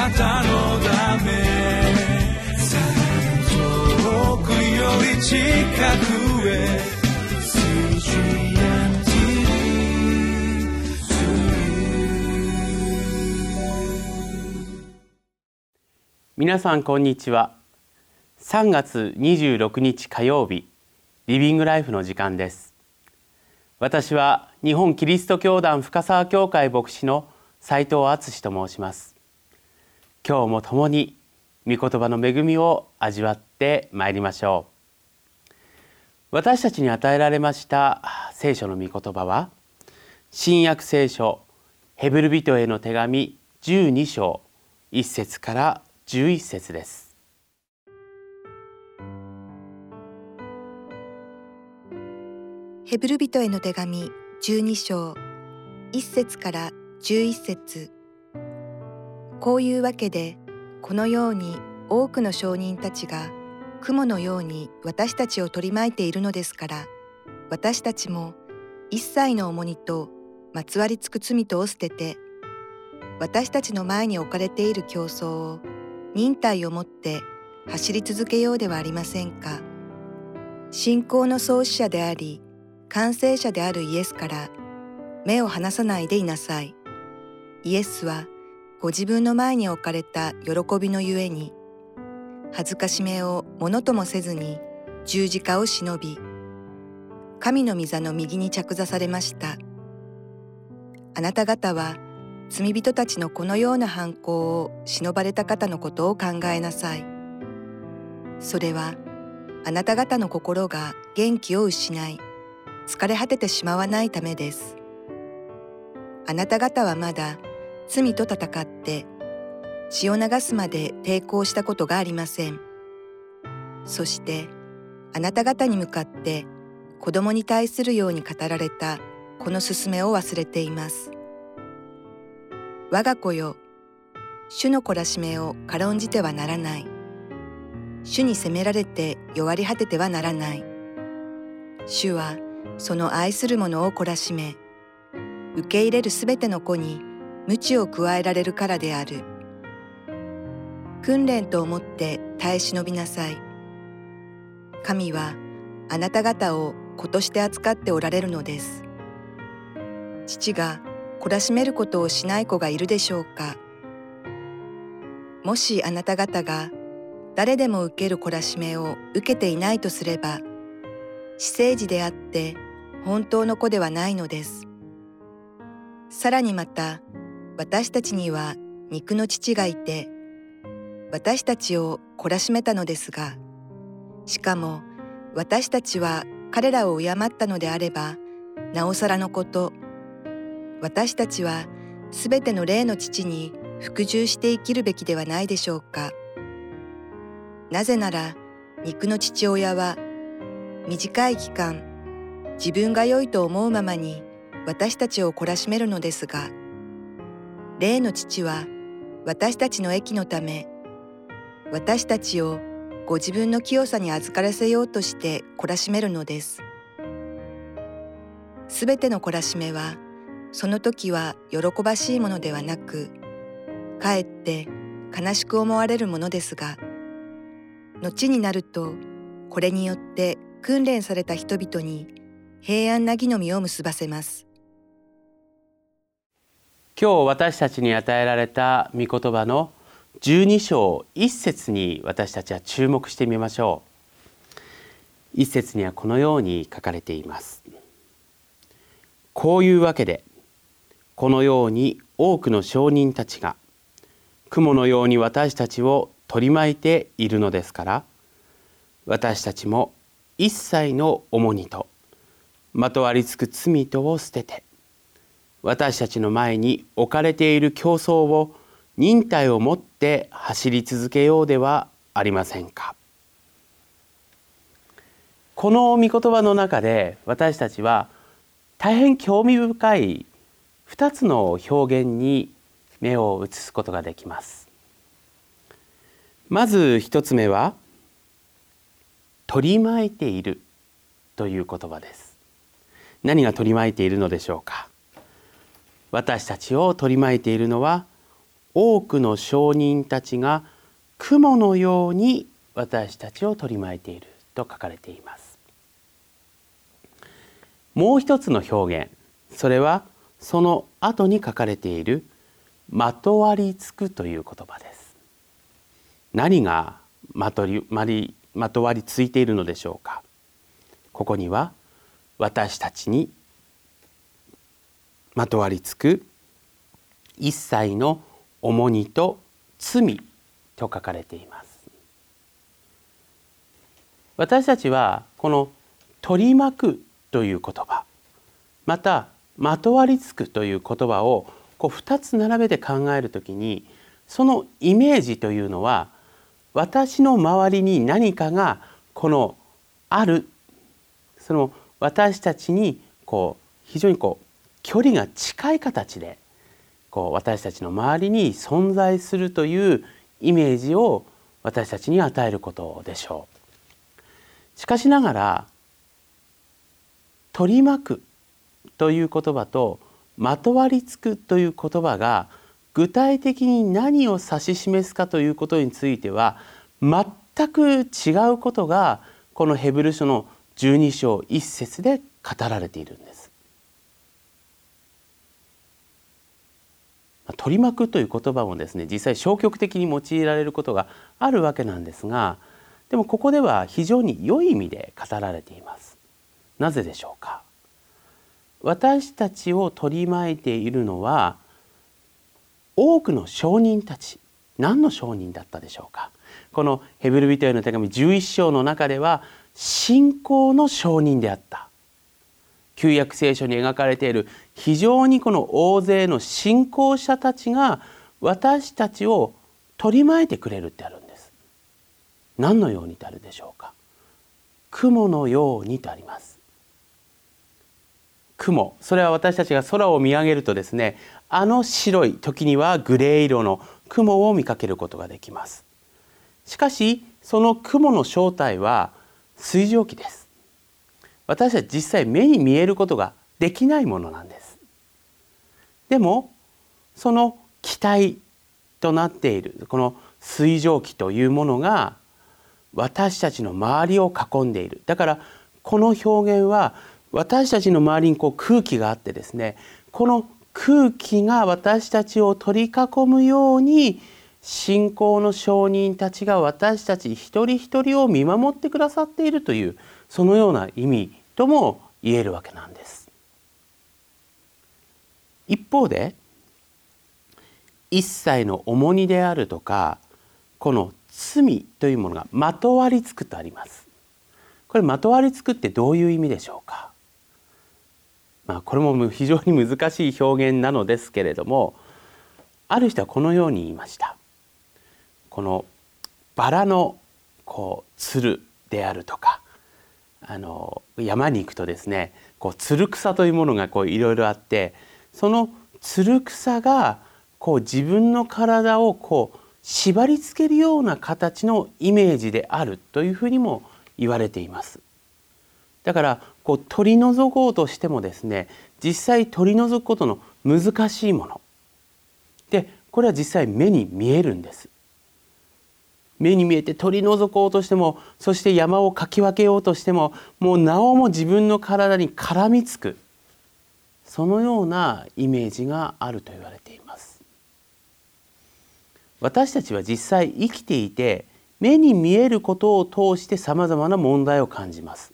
なたのため遠くより近くへ皆さんこんにちは。3月26日火曜日リビングライフの時間です。私は日本キリスト教団深沢教会牧師の斉藤敦と申します。今日も共に御言葉の恵みを味わってまいりましょう。私たちに与えられました聖書の御言葉は新約聖書ヘブル人への手紙12章1節から11節です。ヘブル人への手紙12章1節から11節。こういうわけでこのように多くの証人たちが雲のように私たちを取り巻いているのですから私たちも一切の重荷とまつわりつく罪とを捨てて私たちの前に置かれている競争を忍耐をもって走り続けようではありませんか。信仰の創始者であり完成者であるイエスから目を離さないでいなさい。イエスはご自分の前に置かれた喜びのゆえに恥ずかしめをものともせずに十字架を忍び神の御座の右に着座されましたあなた方は罪人たちのこのような犯行を忍ばれた方のことを考えなさい。それはあなた方の心が元気を失い疲れ果ててしまわないためです。あなた方はまだ罪と戦って血を流すまで抵抗したことがありません。そしてあなた方に向かって子供に対するように語られたこの勧めを忘れています。我が子よ、主の懲らしめを軽んじてはならない。主に責められて弱り果ててはならない。主はその愛する者を懲らしめ、受け入れるすべての子に鞭を加えられるからである。訓練と思って耐え忍びなさい。神はあなた方を子として扱っておられるのです。父が懲らしめることをしない子がいるでしょうかもしあなた方が誰でも受ける懲らしめを受けていないとすれば私生児であって本当の子ではないのですさらにまた私たちには肉の父がいて私たちを懲らしめたのですがしかも私たちは彼らを敬ったのであればなおさらのこと私たちはすべての霊の父に服従して生きるべきではないでしょうか。なぜなら肉の父親は短い期間自分が良いと思うままに私たちを懲らしめるのですが霊の父は私たちの益のため私たちをご自分の清さに預からせようとして懲らしめるのです。すべての懲らしめはその時は喜ばしいものではなくかえって悲しく思われるものですが後になるとこれによって訓練された人々に平安な義の実を結ばせます今日私たちに与えられた御言葉の12章1節に私たちは注目してみましょう。一節にはこのように書かれています。こういうわけでこのように多くの証人たちが雲のように私たちを取り巻いているのですから私たちも一切の重荷とまとわりつく罪とを捨てて私たちの前に置かれている競争を忍耐をもって走り続けようではありませんか？この御言葉の中で私たちは大変興味深い2つの表現に目を移すことができます。まず1つ目は取り巻いているという言葉です。何が取り巻いているのでしょうか？私たちを取り巻いているのは多くの証人たちが雲のように私たちを取り巻いていると書かれています。もう一つの表現それはその後に書かれているまとわりつくという言葉です。何がまとりまりまとわりついているのでしょうか。ここには私たちにまとわりつく一切の重荷と罪と書かれています。私たちはこの取り巻くという言葉またまとわりつくという言葉をこう2つ並べて考えるときにそのイメージというのは私の周りに何かがこのあるその私たちにこう非常にこう距離が近い形でこう私たちの周りに存在するというイメージを私たちに与えることでしょう。しかしながら取り巻くという言葉とまとわりつくという言葉が具体的に何を指し示すかということについては全く違うことがこのヘブル書の12章1節で語られているんです。取り巻くという言葉もですね実際消極的に用いられることがあるわけなんですがでもここでは非常に良い意味で語られています。なぜでしょうか？私たちを取り巻いているのは多くの証人たち。何の証人だったでしょうか？このヘブル人への手紙11章の中では信仰の証人であった。旧約聖書に描かれている非常にこの大勢の信仰者たちが私たちを取り巻いてくれるってあるんです。何のようにとあるでしょうか。雲のようにとあります。雲。それは私たちが空を見上げるとですねあの白い時にはグレー色の雲を見かけることができます。しかしその雲の正体は水蒸気です。私たち実際目に見えることができないものなんです。でもその気体となっているこの水蒸気というものが私たちの周りを囲んでいる。だからこの表現は私たちの周りにこう空気があってですねこの空気が私たちを取り囲むように信仰の証人たちが私たち一人一人を見守ってくださっているというそのような意味とも言えるわけなんです。一方で一切の重荷であるとかこの罪というものがまとわりつくとあります。これまとわりつくってどういう意味でしょうか。まあこれも非常に難しい表現なのですけれどもある人はこのように言いました。このバラのこうつるであるとかあの山に行くとですねこうつる草というものがいろいろあってそのつる草がこう自分の体をこう縛り付けるような形のイメージであるというふうにも言われています。だからこう取り除こうとしてもですね実際取り除くことの難しいものでこれは実際目に見えるんです。目に見えて取り除こうとしてもそして山をかき分けようとしてももうなおも自分の体に絡みつくそのようなイメージがあると言われています。私たちは実際生きていて目に見えることを通してさまざまな問題を感じます。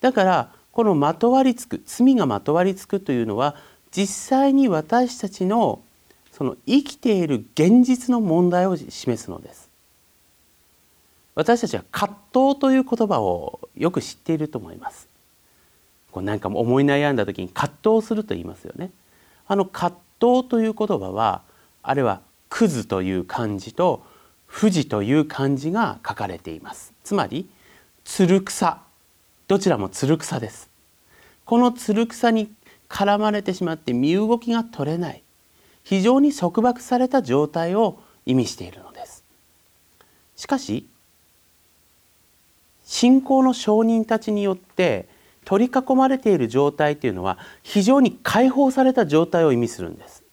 だからこのまとわりつく罪がまとわりつくというのは実際に私たちのその生きている現実の問題を示すのです。私たちは葛藤という言葉をよく知っていると思います。こうなんか思い悩んだ時に葛藤すると言いますよね。あの葛藤という言葉はあれはクズという漢字と富士という漢字が書かれています。つまりつる草どちらもつる草です。このつる草に絡まれてしまって身動きが取れない非常に束縛された状態を意味しているのです。しかし信仰の証人たちによって取り囲まれている状態というのは非常に解放された状態を意味するんです。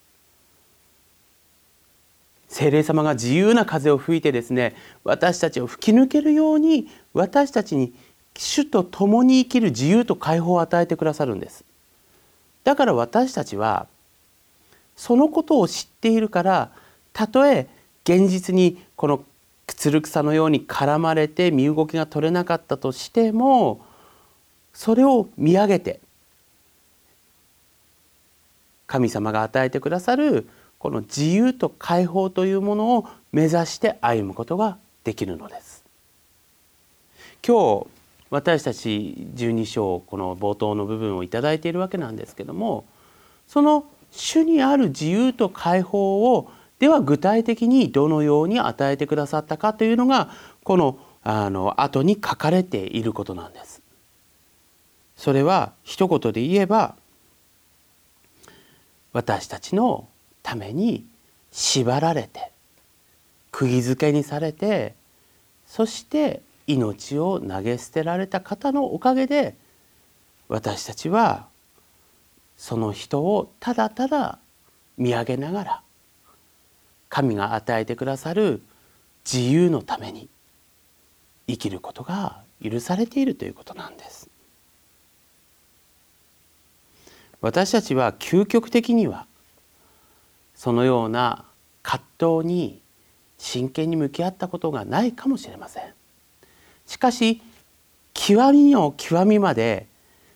聖霊様が自由な風を吹いてですね私たちを吹き抜けるように私たちに主と共に生きる自由と解放を与えてくださるんですだから私たちはそのことを知っているからたとえ現実にこのつる草のように絡まれて身動きが取れなかったとしてもそれを見上げて神様が与えてくださるこの自由と解放というものを目指して歩むことができるのです。今日私たち十二章この冒頭の部分を頂いているわけなんですけどもその主にある自由と解放をでは具体的にどのように与えてくださったかというのがこのあの後に書かれていることなんです。それは一言で言えば私たちのために縛られて釘付けにされてそして命を投げ捨てられた方のおかげで私たちはその人をただただ見上げながら神が与えてくださる自由のために生きることが許されているということなんです。私たちは究極的にはそのような葛藤に真剣に向き合ったことがないかもしれません。しかし極みの極みまで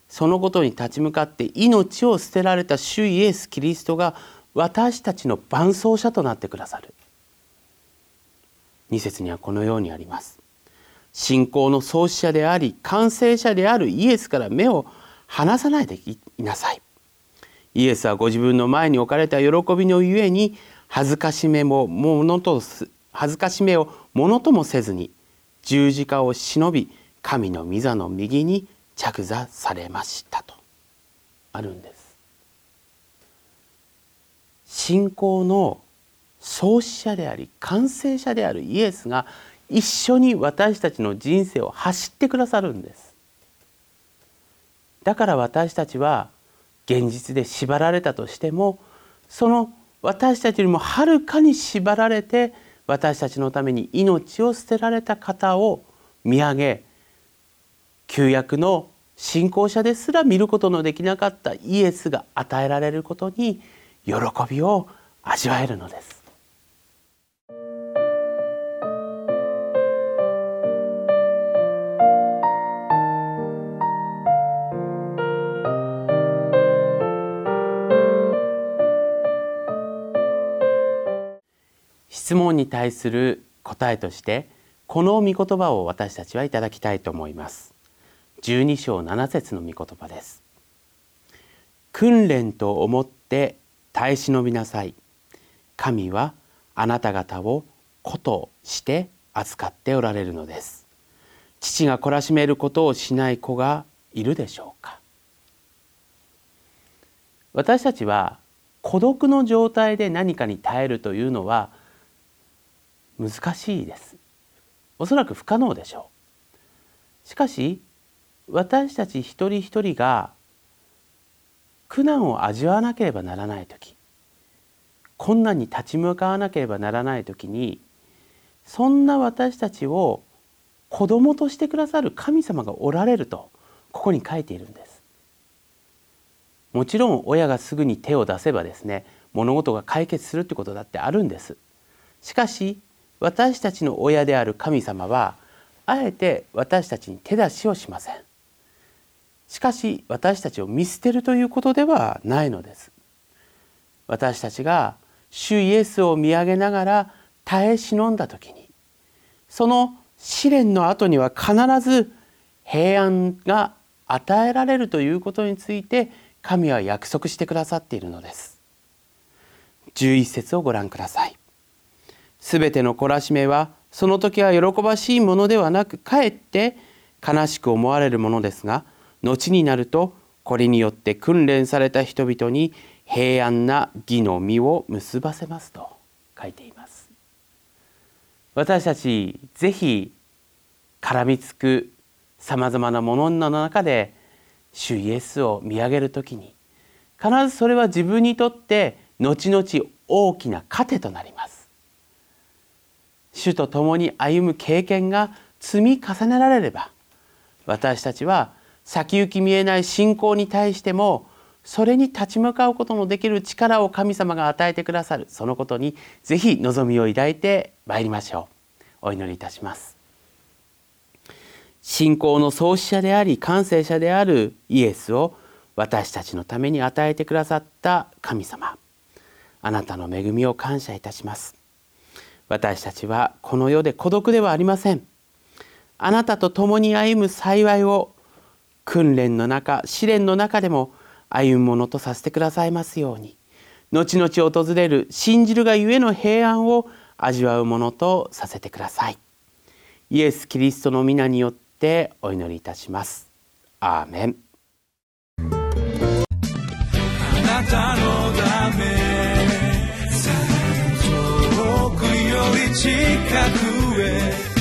そのことに立ち向かって命を捨てられた主イエス・キリストが私たちの伴走者となってくださる。二節にはこのようにあります。信仰の創始者であり完成者であるイエスから目を離さないでいなさい。イエスはご自分の前に置かれた喜びのゆえに恥ずかしめもものと恥ずかしめをものともせずに十字架を忍び神の御座の右に着座されましたと。あるんです。信仰の創始者であり完成者であるイエスが一緒に私たちの人生を走ってくださるんです。だから私たちは現実で縛られたとしてもその私たちよりもはるかに縛られて私たちのために命を捨てられた方を見上げ旧約の信仰者ですら見ることのできなかったイエスが与えられることに喜びを味わえるのです。質問に対する答えとしてこの御言葉を私たちはいただきたいと思います。12章7節の御言葉です。訓練と思って耐え忍びなさい。神はあなた方を子として扱っておられるのです。父が懲らしめることをしない子がいるでしょうか。私たちは孤独の状態で何かに耐えるというのは難しいです。おそらく不可能でしょう。しかし私たち一人一人が苦難を味わわなければならない時困難に立ち向かわなければならない時にそんな私たちを子供としてくださる神様がおられるとここに書いているんです。もちろん親がすぐに手を出せばですね物事が解決するってことだってあるんです。しかし私たちの親である神様はあえて私たちに手出しをしません。しかし私たちを見捨てるということではないのです。私たちが主イエスを見上げながら耐え忍んだ時にその試練の後には必ず平安が与えられるということについて神は約束してくださっているのです。11節をご覧ください。すべての懲らしめはその時は喜ばしいものではなくかえって悲しく思われるものですが後になるとこれによって訓練された人々に平安な義の実を結ばせますと書いています。私たちぜひ絡みつくさまざまなものの中で主イエスを見上げる時に必ずそれは自分にとって後々大きな糧となります。主と共に歩む経験が積み重ねられれば私たちは先行き見えない信仰に対してもそれに立ち向かうことのできる力を神様が与えてくださるそのことにぜひ望みを抱いてまいりましょう。お祈りいたします。信仰の創始者であり完成者であるイエスを私たちのために与えてくださった神様。あなたの恵みを感謝いたします。私たちはこの世で孤独ではありません。あなたと共に歩む幸いを訓練の中試練の中でも歩むものとさせてくださいますように。後々訪れる信じるがゆえの平安を味わうものとさせてください。イエス・キリストの皆によってお祈りいたします。アーメン。あなたのため遠くより近くへ。